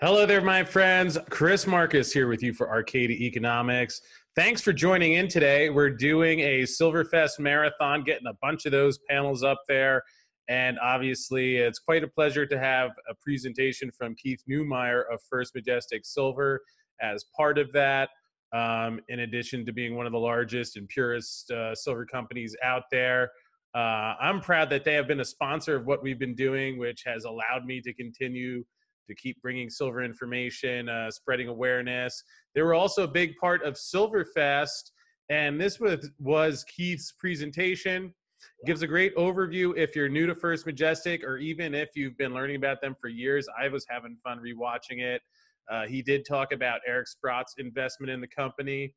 Hello there, my friends. Chris Marcus here with you for Arcadia Economics. Thanks for joining in today. We're doing a Silverfest marathon, getting a bunch of those panels up there. And obviously, it's quite a pleasure to have a presentation from Keith Neumeyer of First Majestic Silver as part of that. Um, in addition to being one of the largest and purest uh, silver companies out there, uh, I'm proud that they have been a sponsor of what we've been doing, which has allowed me to continue to keep bringing silver information, uh, spreading awareness. They were also a big part of Silverfest, and this was, was Keith's presentation. Gives a great overview if you're new to First Majestic, or even if you've been learning about them for years. I was having fun rewatching it. Uh, he did talk about Eric Sprott's investment in the company.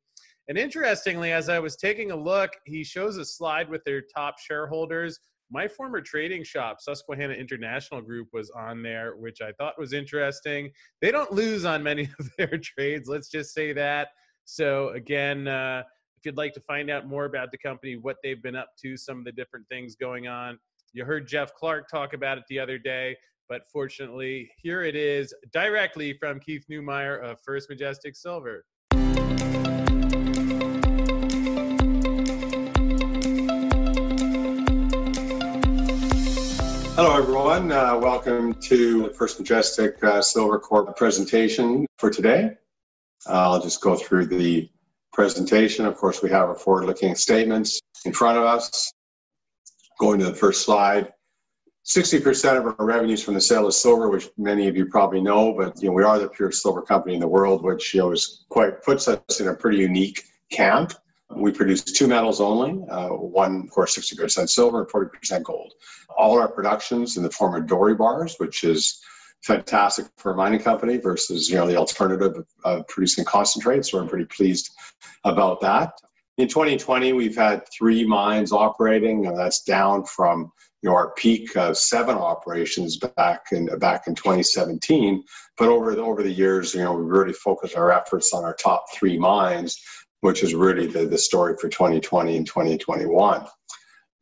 And interestingly, as I was taking a look, he shows a slide with their top shareholders my former trading shop, Susquehanna International Group, was on there, which I thought was interesting. They don't lose on many of their trades, let's just say that. So, again, uh, if you'd like to find out more about the company, what they've been up to, some of the different things going on, you heard Jeff Clark talk about it the other day. But fortunately, here it is directly from Keith Neumeyer of First Majestic Silver. Hello, everyone. Uh, welcome to the First Majestic uh, Silver Corp presentation for today. Uh, I'll just go through the presentation. Of course, we have our forward-looking statements in front of us. Going to the first slide. 60% of our revenues from the sale of silver, which many of you probably know, but you know, we are the pure silver company in the world, which you know, is quite puts us in a pretty unique camp. We produce two metals only, uh, one, of course, 60% silver and 40% gold. All our productions in the form of doré bars, which is fantastic for a mining company versus you know the alternative of, of producing concentrates. So I'm pretty pleased about that. In 2020, we've had three mines operating, and that's down from you know our peak of seven operations back in back in 2017. But over the, over the years, you know, we've really focused our efforts on our top three mines which is really the, the story for 2020 and 2021.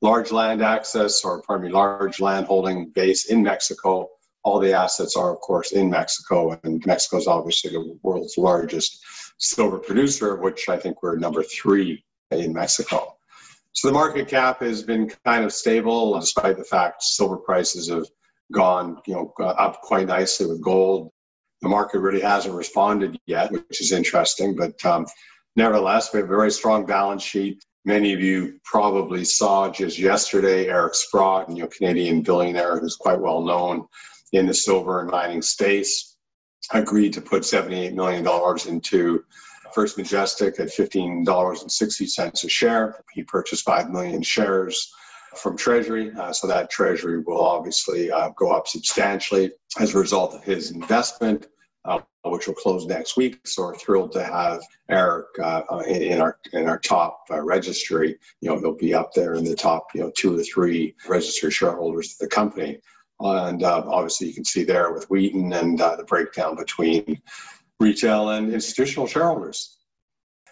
Large land access, or pardon me, large land holding base in Mexico. All the assets are, of course, in Mexico, and Mexico is obviously the world's largest silver producer, which I think we're number three in Mexico. So the market cap has been kind of stable, despite the fact silver prices have gone, you know, up quite nicely with gold. The market really hasn't responded yet, which is interesting, but um, Nevertheless, we have a very strong balance sheet. Many of you probably saw just yesterday Eric Sprott, you know, Canadian billionaire who's quite well known in the silver and mining space, agreed to put $78 million into First Majestic at $15.60 a share. He purchased 5 million shares from Treasury. Uh, so that Treasury will obviously uh, go up substantially as a result of his investment uh, which will close next week. So we're thrilled to have Eric uh, in, in, our in our top uh, registry. You know, he'll be up there in the top, you know, two or three registered shareholders of the company. And uh, obviously, you can see there with Wheaton and uh, the breakdown between retail and institutional shareholders.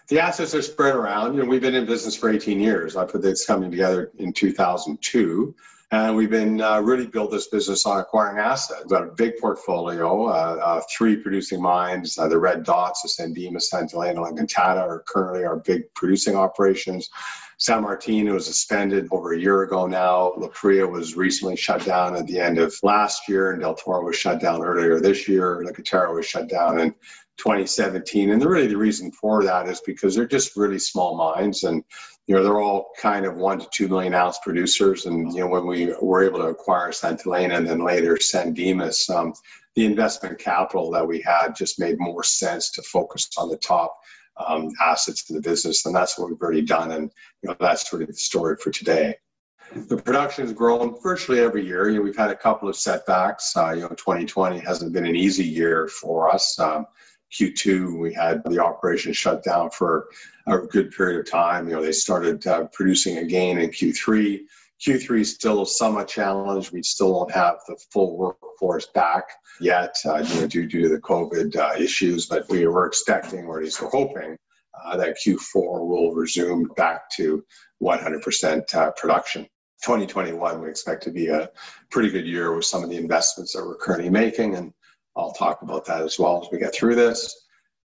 The assets are spread around. You know, we've been in business for 18 years. I put this coming together in 2002. And we've been uh, really built this business on acquiring assets. We've got a big portfolio, uh, uh, three producing mines. Uh, the red dots, the San Dimas, Santa Elena, and Encantada are currently our big producing operations. San Martin was suspended over a year ago now. La Parrilla was recently shut down at the end of last year, and Del Toro was shut down earlier this year. La Nicotera was shut down in 2017. And the, really the reason for that is because they're just really small mines and you know, they're all kind of one to two million ounce producers. And, you know, when we were able to acquire Santa Elena and then later San Dimas, um, the investment capital that we had just made more sense to focus on the top um, assets in the business. And that's what we've already done. And, you know, that's sort of the story for today. The production has grown virtually every year. You know, we've had a couple of setbacks. Uh, you know, 2020 hasn't been an easy year for us. Um, Q2, we had the operation shut down for a good period of time. You know, they started uh, producing again in Q3. Q3 is still somewhat challenged. We still don't have the full workforce back yet, uh, you know, due, due to the COVID uh, issues, but we were expecting, or at least we're hoping, uh, that Q4 will resume back to 100% uh, production. 2021, we expect to be a pretty good year with some of the investments that we're currently making and I'll talk about that as well as we get through this.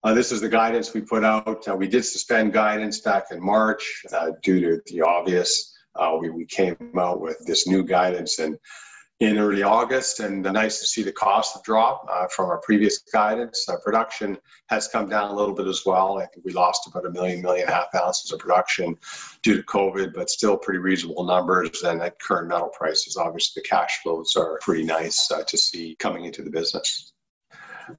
Uh, this is the guidance we put out. Uh, we did suspend guidance back in March uh, due to the obvious. Uh, we, we came out with this new guidance and in early August, and nice to see the cost drop uh, from our previous guidance. Uh, production has come down a little bit as well. I think we lost about a million, million and a half ounces of production due to COVID, but still pretty reasonable numbers. And at current metal prices, obviously the cash flows are pretty nice uh, to see coming into the business.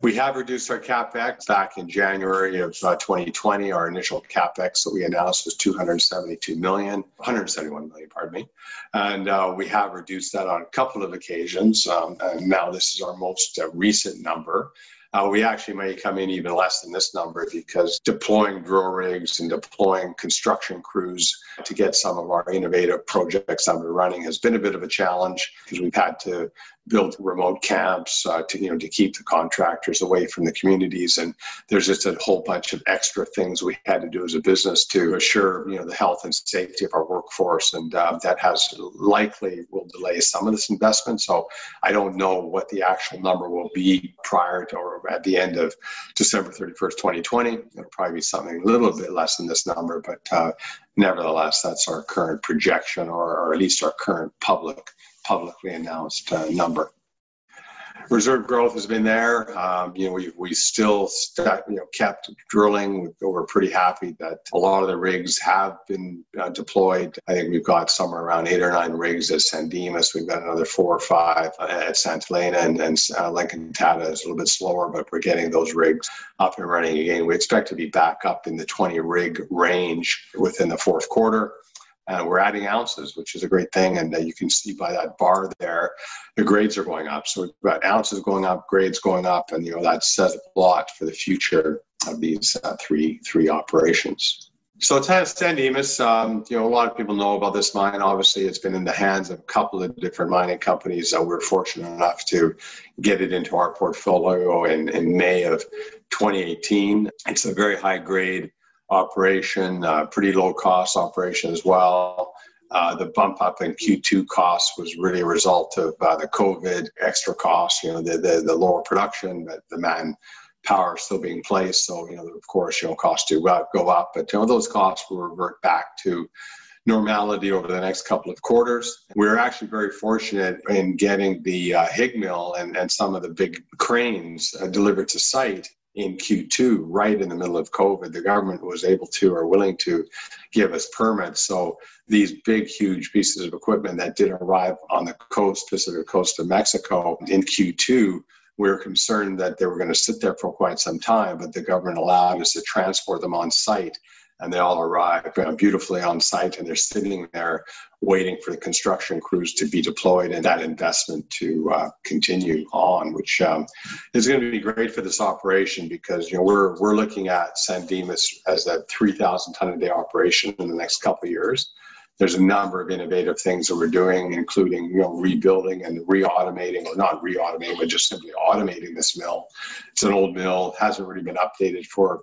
We have reduced our capex back in January of uh, 2020. Our initial capex that we announced was 272 million, 171 million, pardon me, and uh, we have reduced that on a couple of occasions. Um, and now this is our most uh, recent number. Uh, we actually may come in even less than this number because deploying drill rigs and deploying construction crews to get some of our innovative projects up and running has been a bit of a challenge because we've had to build remote camps uh, to you know to keep the contractors away from the communities. And there's just a whole bunch of extra things we had to do as a business to assure you know the health and safety of our workforce. And uh, that has likely will delay some of this investment. So i don't know what the actual number will be prior to or at the end of december 31st 2020 it'll probably be something a little bit less than this number but uh, nevertheless that's our current projection or, or at least our current public publicly announced uh, number. Reserve growth has been there. Um, you know, we we still st- you know kept drilling. We're pretty happy that a lot of the rigs have been uh, deployed. I think we've got somewhere around eight or nine rigs at San Dimas. We've got another four or five at Santa Elena, and, and uh, La Encantada is a little bit slower, but we're getting those rigs up and running again. We expect to be back up in the 20 rig range within the fourth quarter. Uh, we're adding ounces, which is a great thing. And uh, you can see by that bar there, the grades are going up. So we've got ounces going up, grades going up, and you know that says a lot for the future of these uh, three three operations. So San Dimas, um, you know, a lot of people know about this mine. Obviously, it's been in the hands of a couple of different mining companies. Uh, we're fortunate enough to get it into our portfolio in, in May of 2018. It's a very high grade operation, uh, pretty low cost operation as well. Uh, the bump up in Q2 costs was really a result of uh, the COVID extra costs, you know, the, the, the lower production, but the man power still being placed. So, you know, of course, you know, costs do go up, but, you know, those costs will revert back to normality over the next couple of quarters. We're actually very fortunate in getting the uh, HIG mill and, and some of the big cranes uh, delivered to site in Q2, right in the middle of COVID, the government was able to or willing to give us permits. So these big, huge pieces of equipment that did arrive on the coast, Pacific coast of Mexico in Q2, we were concerned that they were going to sit there for quite some time, but the government allowed us to transport them on site and they all arrive uh, beautifully on site and they're sitting there waiting for the construction crews to be deployed and that investment to uh, continue on, which um, is going to be great for this operation because you know we're we're looking at San Dimas as a 3,000 ton a day operation in the next couple of years. There's a number of innovative things that we're doing, including you know rebuilding and re-automating, or not re-automating, but just simply automating this mill. It's an old mill, hasn't really been updated for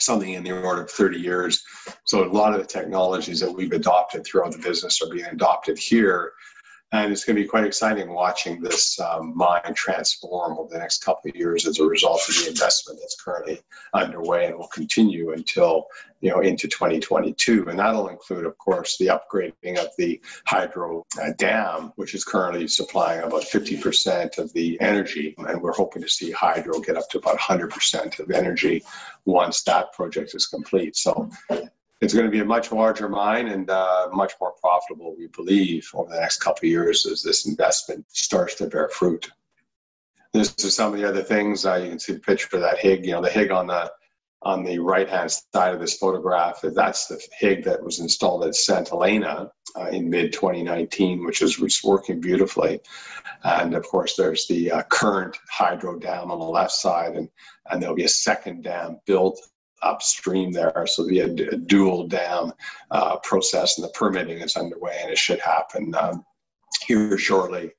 something in the order of 30 years. So a lot of the technologies that we've adopted throughout the business are being adopted here and it's going to be quite exciting watching this um, mine transform over the next couple of years as a result of the investment that's currently underway and will continue until you know into 2022 and that'll include of course the upgrading of the hydro uh, dam which is currently supplying about 50% of the energy. And we're hoping to see hydro get up to about 100% of energy once that project is complete. So it's going to be a much larger mine and uh, much more profitable, we believe, over the next couple of years as this investment starts to bear fruit. This is some of the other things. Uh, you can see the picture of that HIG. You know, the HIG on the on the right hand side of this photograph. That's the HIG that was installed at Santa Elena uh, in mid 2019, which is working beautifully. And of course, there's the uh, current hydro dam on the left side, and and there'll be a second dam built upstream there. So the a, a dual dam uh, process and the permitting is underway and it should happen um, here shortly.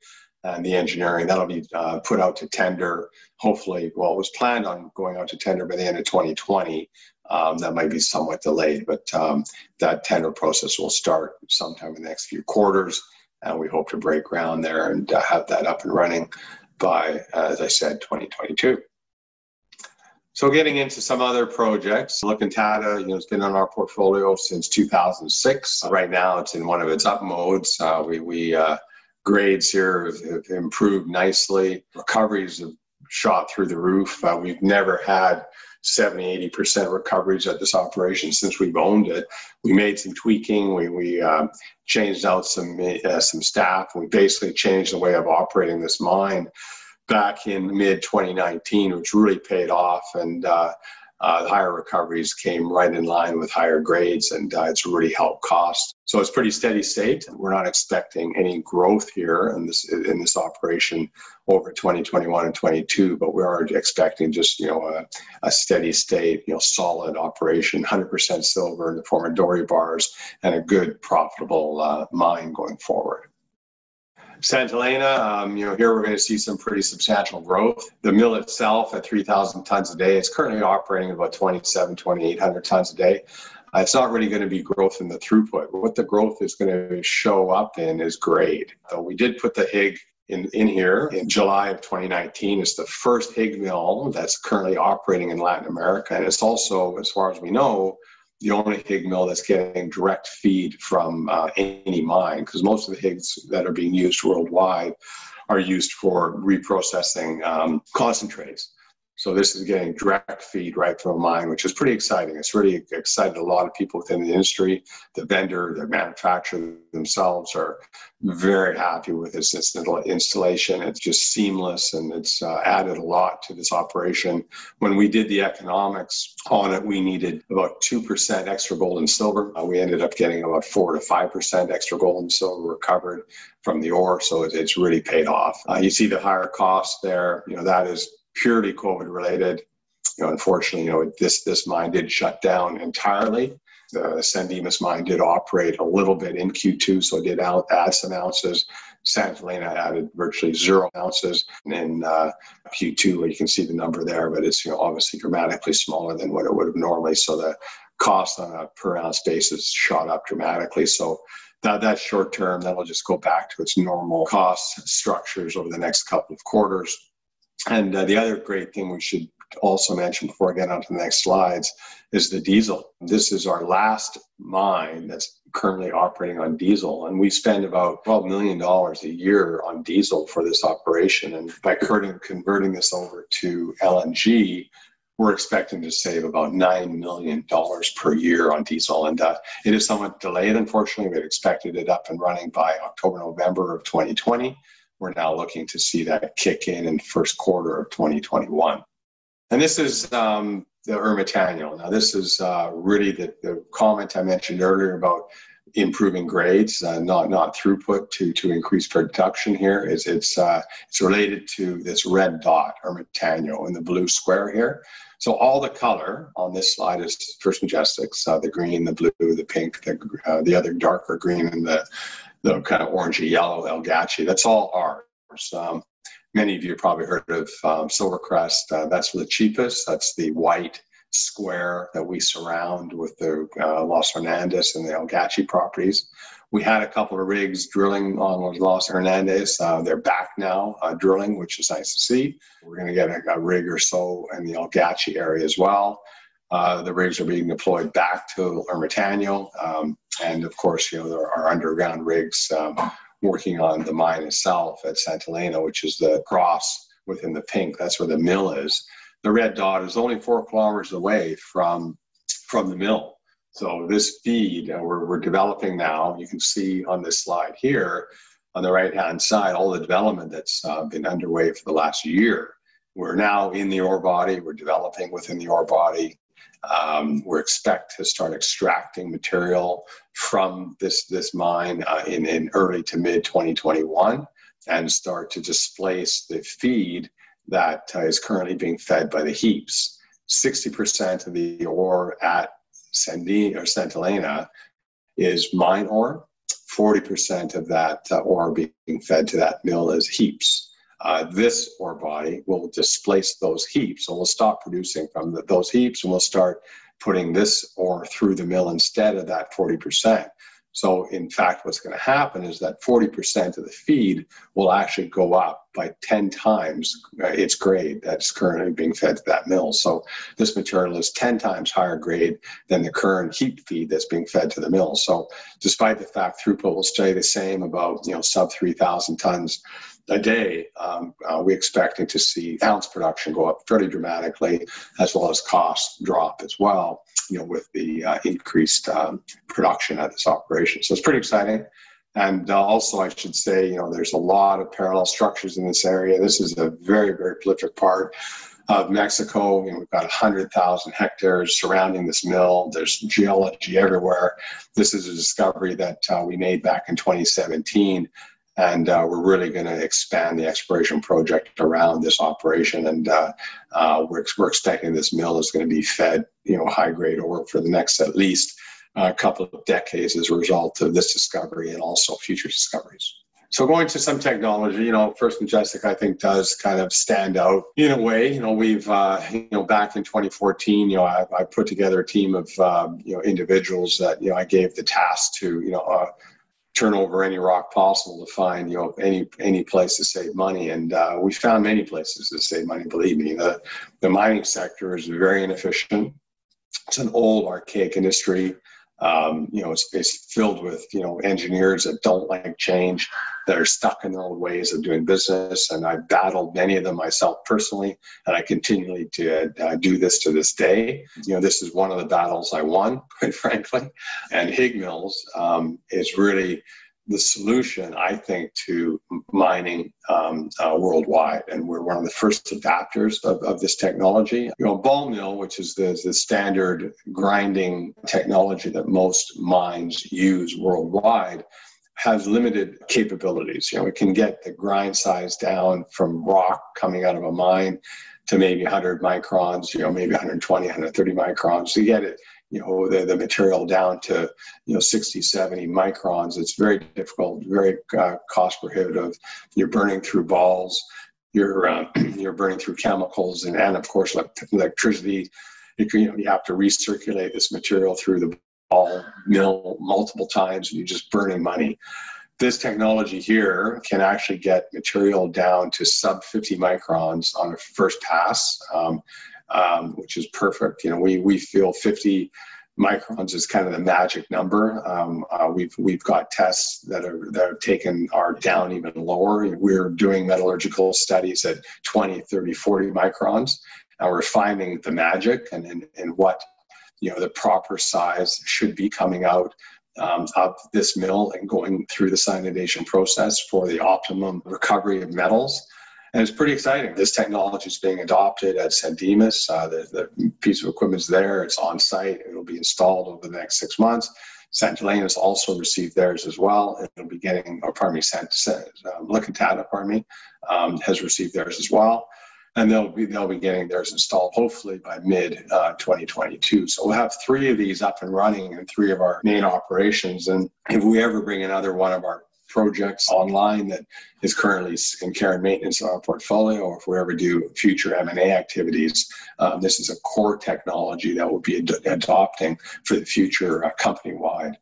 And the engineering that'll be uh, put out to tender. Hopefully, well, it was planned on going out to tender by the end of 2020. Um, that might be somewhat delayed, but um, that tender process will start sometime in the next few quarters, and we hope to break ground there and uh, have that up and running by, as I said, 2022. So getting into some other projects, La Encantada, you know, has been on our portfolio since 2006. Right now, it's in one of its up modes. Uh, we we uh, grades here have, have, improved nicely. Recoveries have shot through the roof. Uh, we've never had 70, 80% recoveries at this operation since we've owned it. We made some tweaking. We, we uh, changed out some, uh, some staff. We basically changed the way of operating this mine back in mid 2019, which really paid off. And uh, uh, higher recoveries came right in line with higher grades, and uh, it's really helped cost. So it's pretty steady state. We're not expecting any growth here in this in this operation over 2021 and 22, but we are expecting just you know a, a steady state, you know, solid operation, 100% silver in the form of Doré bars, and a good profitable uh, mine going forward. Santa Elena, um, you know, here we're going to see some pretty substantial growth. The mill itself at 3,000 tons a day is currently operating about 27, 2,800 tons a day. Uh, it's not really going to be growth in the throughput. What the growth is going to show up in is grade. So we did put the HIG in, in here in July of 2019. It's the first HIG mill that's currently operating in Latin America. And it's also, as far as we know, the only HIG mill that's getting direct feed from uh, any mine, because most of the HIGs that are being used worldwide are used for reprocessing um, concentrates. So this is getting direct feed right from a mine, which is pretty exciting. It's really excited a lot of people within the industry. The vendor, the manufacturer themselves are very happy with this installation. It's just seamless and it's uh, added a lot to this operation. When we did the economics on it, we needed about 2% extra gold and silver. Uh, we ended up getting about 4 to 5% extra gold and silver recovered from the ore. So it, it's really paid off. Uh, you see the higher cost there. You know, that is purely COVID related. You know, unfortunately, you know, this this mine did shut down entirely. The San Dimas mine did operate a little bit in Q2, so it did out, add some ounces. Santa Elena added virtually zero ounces in uh, Q2. You can see the number there, but it's you know obviously dramatically smaller than what it would have normally. So the cost on a per ounce basis shot up dramatically. So that that short term, that'll just go back to its normal cost structures over the next couple of quarters. And uh, the other great thing we should also mention before I get on to the next slides is the diesel. This is our last mine that's currently operating on diesel, and we spend about $12 million a year on diesel for this operation. And by converting this over to LNG, we're expecting to save about $9 million per year on diesel. And uh, it is somewhat delayed, unfortunately. We had expected it up and running by October, November of 2020 we're now looking to see that kick in in first quarter of 2021. And this is um, the Ermitaño. Now, this is uh, really the, the, comment I mentioned earlier about improving grades, uh, not not throughput to to increase production. Here is it's uh, it's related to this red dot Ermitaño in the blue square here. So all the color on this slide is First Majestics, uh, the green, the blue, the pink, the, uh, the other darker green, and the the kind of orangey yellow Algachi. That's all ours. Um, many of you probably heard of um, Silvercrest. Uh, that's the cheapest. That's the white square that we surround with the uh, Los Hernandez and the Algachi properties. We had a couple of rigs drilling on Los Hernandez. Uh, they're back now uh, drilling, which is nice to see. We're going to get a, a, rig or so in the Algachi area as well. Uh, the rigs are being deployed back to Ermitaño. Um, and of course, you know, there are underground rigs um, working on the mine itself at Santa Elena, which is the cross within the pink. That's where the mill is. The red dot is only four kilometers away from, from the mill. So this feed uh, we're, we're developing now, you can see on this slide here on the right hand side, all the development that's uh, been underway for the last year. We're now in the ore body, we're developing within the ore body. Um, we expect to start extracting material from this this mine uh, in, in early to mid 2021 and start to displace the feed that uh, is currently being fed by the heaps. 60% of the ore at Sandi or Santa Elena is mine ore. 40% of that uh, ore being fed to that mill is heaps uh, this ore body will displace those heaps. So we'll stop producing from the, those heaps and we'll start putting this ore through the mill instead of that 40%. So, in fact, what's going to happen is that 40% of the feed will actually go up by 10 times uh, its grade that's currently being fed to that mill. So, this material is 10 times higher grade than the current heap feed that's being fed to the mill. So, despite the fact throughput will stay the same, about you know sub 3,000 tons a day, um, uh, we're expecting to see ounce production go up fairly dramatically, as well as costs drop as well, you know, with the uh, increased um, production at this operation. So it's pretty exciting. And uh, also, I should say, you know, there's a lot of parallel structures in this area. This is a very, very prolific part of Mexico. You know, we've got 100,000 hectares surrounding this mill. There's geology everywhere. This is a discovery that uh, we made back in 2017 and uh, we're really going to expand the exploration project around this operation. And uh, uh, we're, we're expecting this mill is going to be fed, you know, high grade ore for the next at least a uh, couple of decades as a result of this discovery and also future discoveries. So going to some technology, you know, First Majestic, I think does kind of stand out in a way. You know, we've, uh, you know, back in 2014, you know, I, I put together a team of, um, you know, individuals that, you know, I gave the task to, you know, uh, turn over any rock possible to find you know any any place to save money. And uh, we found many places to save money believe me. The the mining sector is very inefficient. It's an old archaic industry um, you know, it's, it's filled with you know engineers that don't like change, that are stuck in their old ways of doing business. And I've battled many of them myself personally, and I continually to uh, do this to this day. You know, this is one of the battles I won, quite frankly. And HIG mills um, is really the solution, I think, to mining um, uh, worldwide. And we're one of the first adapters of, of this technology. You know, ball mill, which is the, the standard grinding technology that most mines use worldwide, has limited capabilities. You know, it can get the grind size down from rock coming out of a mine to maybe 100 microns, you know, maybe 120, 130 microns. To get it you know the, the material down to you know 60 70 microns. It's very difficult very uh, cost prohibitive. You're burning through balls you're uh, you're burning through chemicals and, and of course electricity. You, you, know, you have to recirculate this material through the ball mill multiple times and you're just burning money. This technology here can actually get material down to sub 50 microns on a first pass. Um, um, which is perfect. You know, we we feel 50 microns is kind of the magic number. Um, uh, we've we've got tests that are that have taken our down even lower. We're doing metallurgical studies at 20, 30, 40 microns, and we're finding the magic and and, and what you know the proper size should be coming out um, of this mill and going through the cyanidation process for the optimum recovery of metals. And it's pretty exciting. This technology is being adopted at San Dimas. Uh, the, the piece of equipment is there. It's on site. It'll be installed over the next six months. Santa Elena has also received theirs as well. It'll be getting, or pardon me, Santa, um, La Encantada, pardon me, um, has received theirs as well. And they'll be they'll be getting theirs installed hopefully by mid uh, 2022. So we'll have three of these up and running in three of our main operations. And if we ever bring another one of our projects online that is currently in care and maintenance in our portfolio, or if we ever do future M&A activities, um, this is a core technology that we'll be ad- adopting for the future uh, company-wide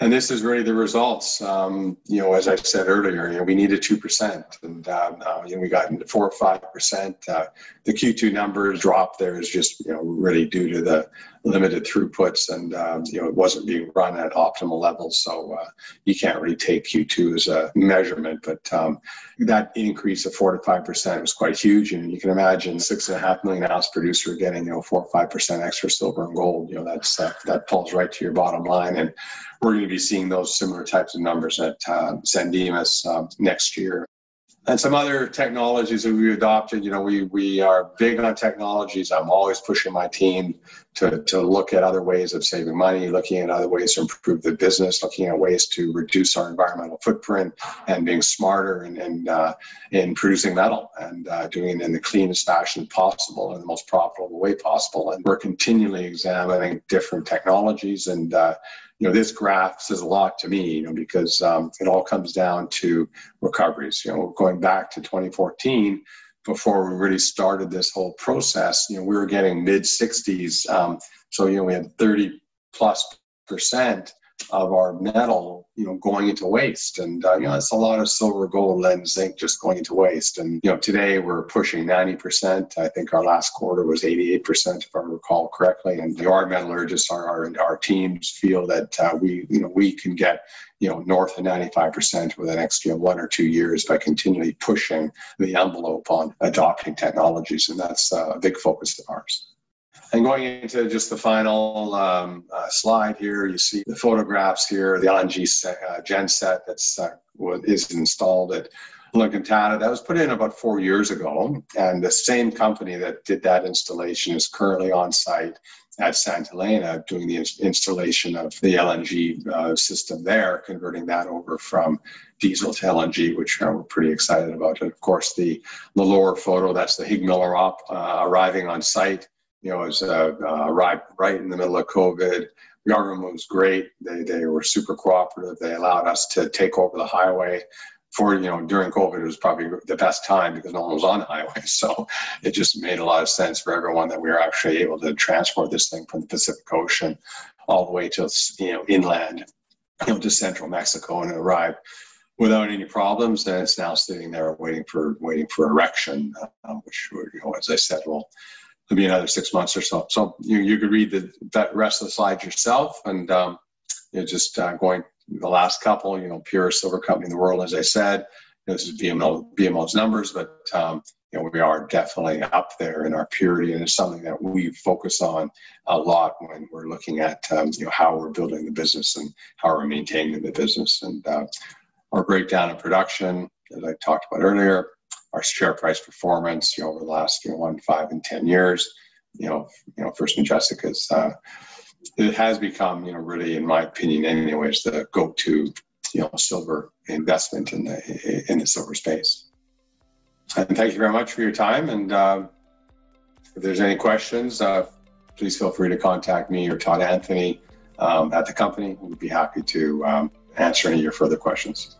and this is really the results. Um, you know, as I said earlier, you know, we needed two percent, and uh, uh, you know, we got into four or five percent. Uh, the Q2 numbers dropped there is just you know really due to the limited throughputs, and um, you know it wasn't being run at optimal levels. So uh, you can't really take Q2 as a measurement, but um, that increase of four to five percent was quite huge, and you can imagine six and a half million ounce producer getting you know four or five percent extra silver and gold. You know that's that pulls right to your bottom line and we're going to be seeing those similar types of numbers at uh, San Dimas uh, next year. And some other technologies that we adopted, you know, we, we are big on technologies. I'm always pushing my team to, to look at other ways of saving money, looking at other ways to improve the business, looking at ways to reduce our environmental footprint and being smarter and, and uh, in producing metal and uh, doing it in the cleanest fashion possible and the most profitable way possible. And we're continually examining different technologies and uh, you know, this graph says a lot to me, you know, because um, it all comes down to recoveries. You know, going back to 2014, before we really started this whole process, you know, we were getting mid 60s. Um, so, you know, we had 30 plus percent of our metal, you know, going into waste. And, uh, you know, it's a lot of silver, gold, lead, zinc just going into waste. And, you know, today we're pushing 90%. I think our last quarter was 88%, if I recall correctly. And the our metallurgists, our, our, our teams feel that uh, we, you know, we can get, you know, north of 95% within the next, you know, one or two years by continually pushing the envelope on adopting technologies. And that's uh, a big focus of ours. And going into just the final um, uh, slide here, you see the photographs here, the LNG set, uh, gen set that's uh, is installed at Lincoln La That was put in about four years ago, and the same company that did that installation is currently on site at Santa Elena doing the installation of the LNG uh, system there, converting that over from diesel to LNG, which uh, we're pretty excited about. And of course, the, the lower photo, that's the HIG Miller op uh, arriving on site you know, it was uh, uh, right right in the middle of COVID. The government was great. They they were super cooperative. They allowed us to take over the highway. For you know, during COVID, it was probably the best time because no one was on the highway. So it just made a lot of sense for everyone that we were actually able to transport this thing from the Pacific Ocean all the way to you know inland, you know, to central Mexico and arrive without any problems. And it's now sitting there waiting for waiting for erection, uh, which you know, as I said, will to be another six months or so. So you you could read the that rest of the slides yourself, and um, you know, just uh, going the last couple. You know, purest silver company in the world, as I said. This is BMO BMO's numbers, but um, you know we are definitely up there in our purity, and it's something that we focus on a lot when we're looking at um, you know how we're building the business and how we're maintaining the business, and uh, our breakdown in production, as I talked about earlier our share price performance, you know, over the last you know, one, five, and ten years. You know, you know, First Majestic is uh, it has become, you know, really, in my opinion, anyways, the go-to, you know, silver investment in the in the silver space. And thank you very much for your time. And uh, if there's any questions, uh, please feel free to contact me or Todd Anthony um, at the company. We'd be happy to um, answer any of your further questions.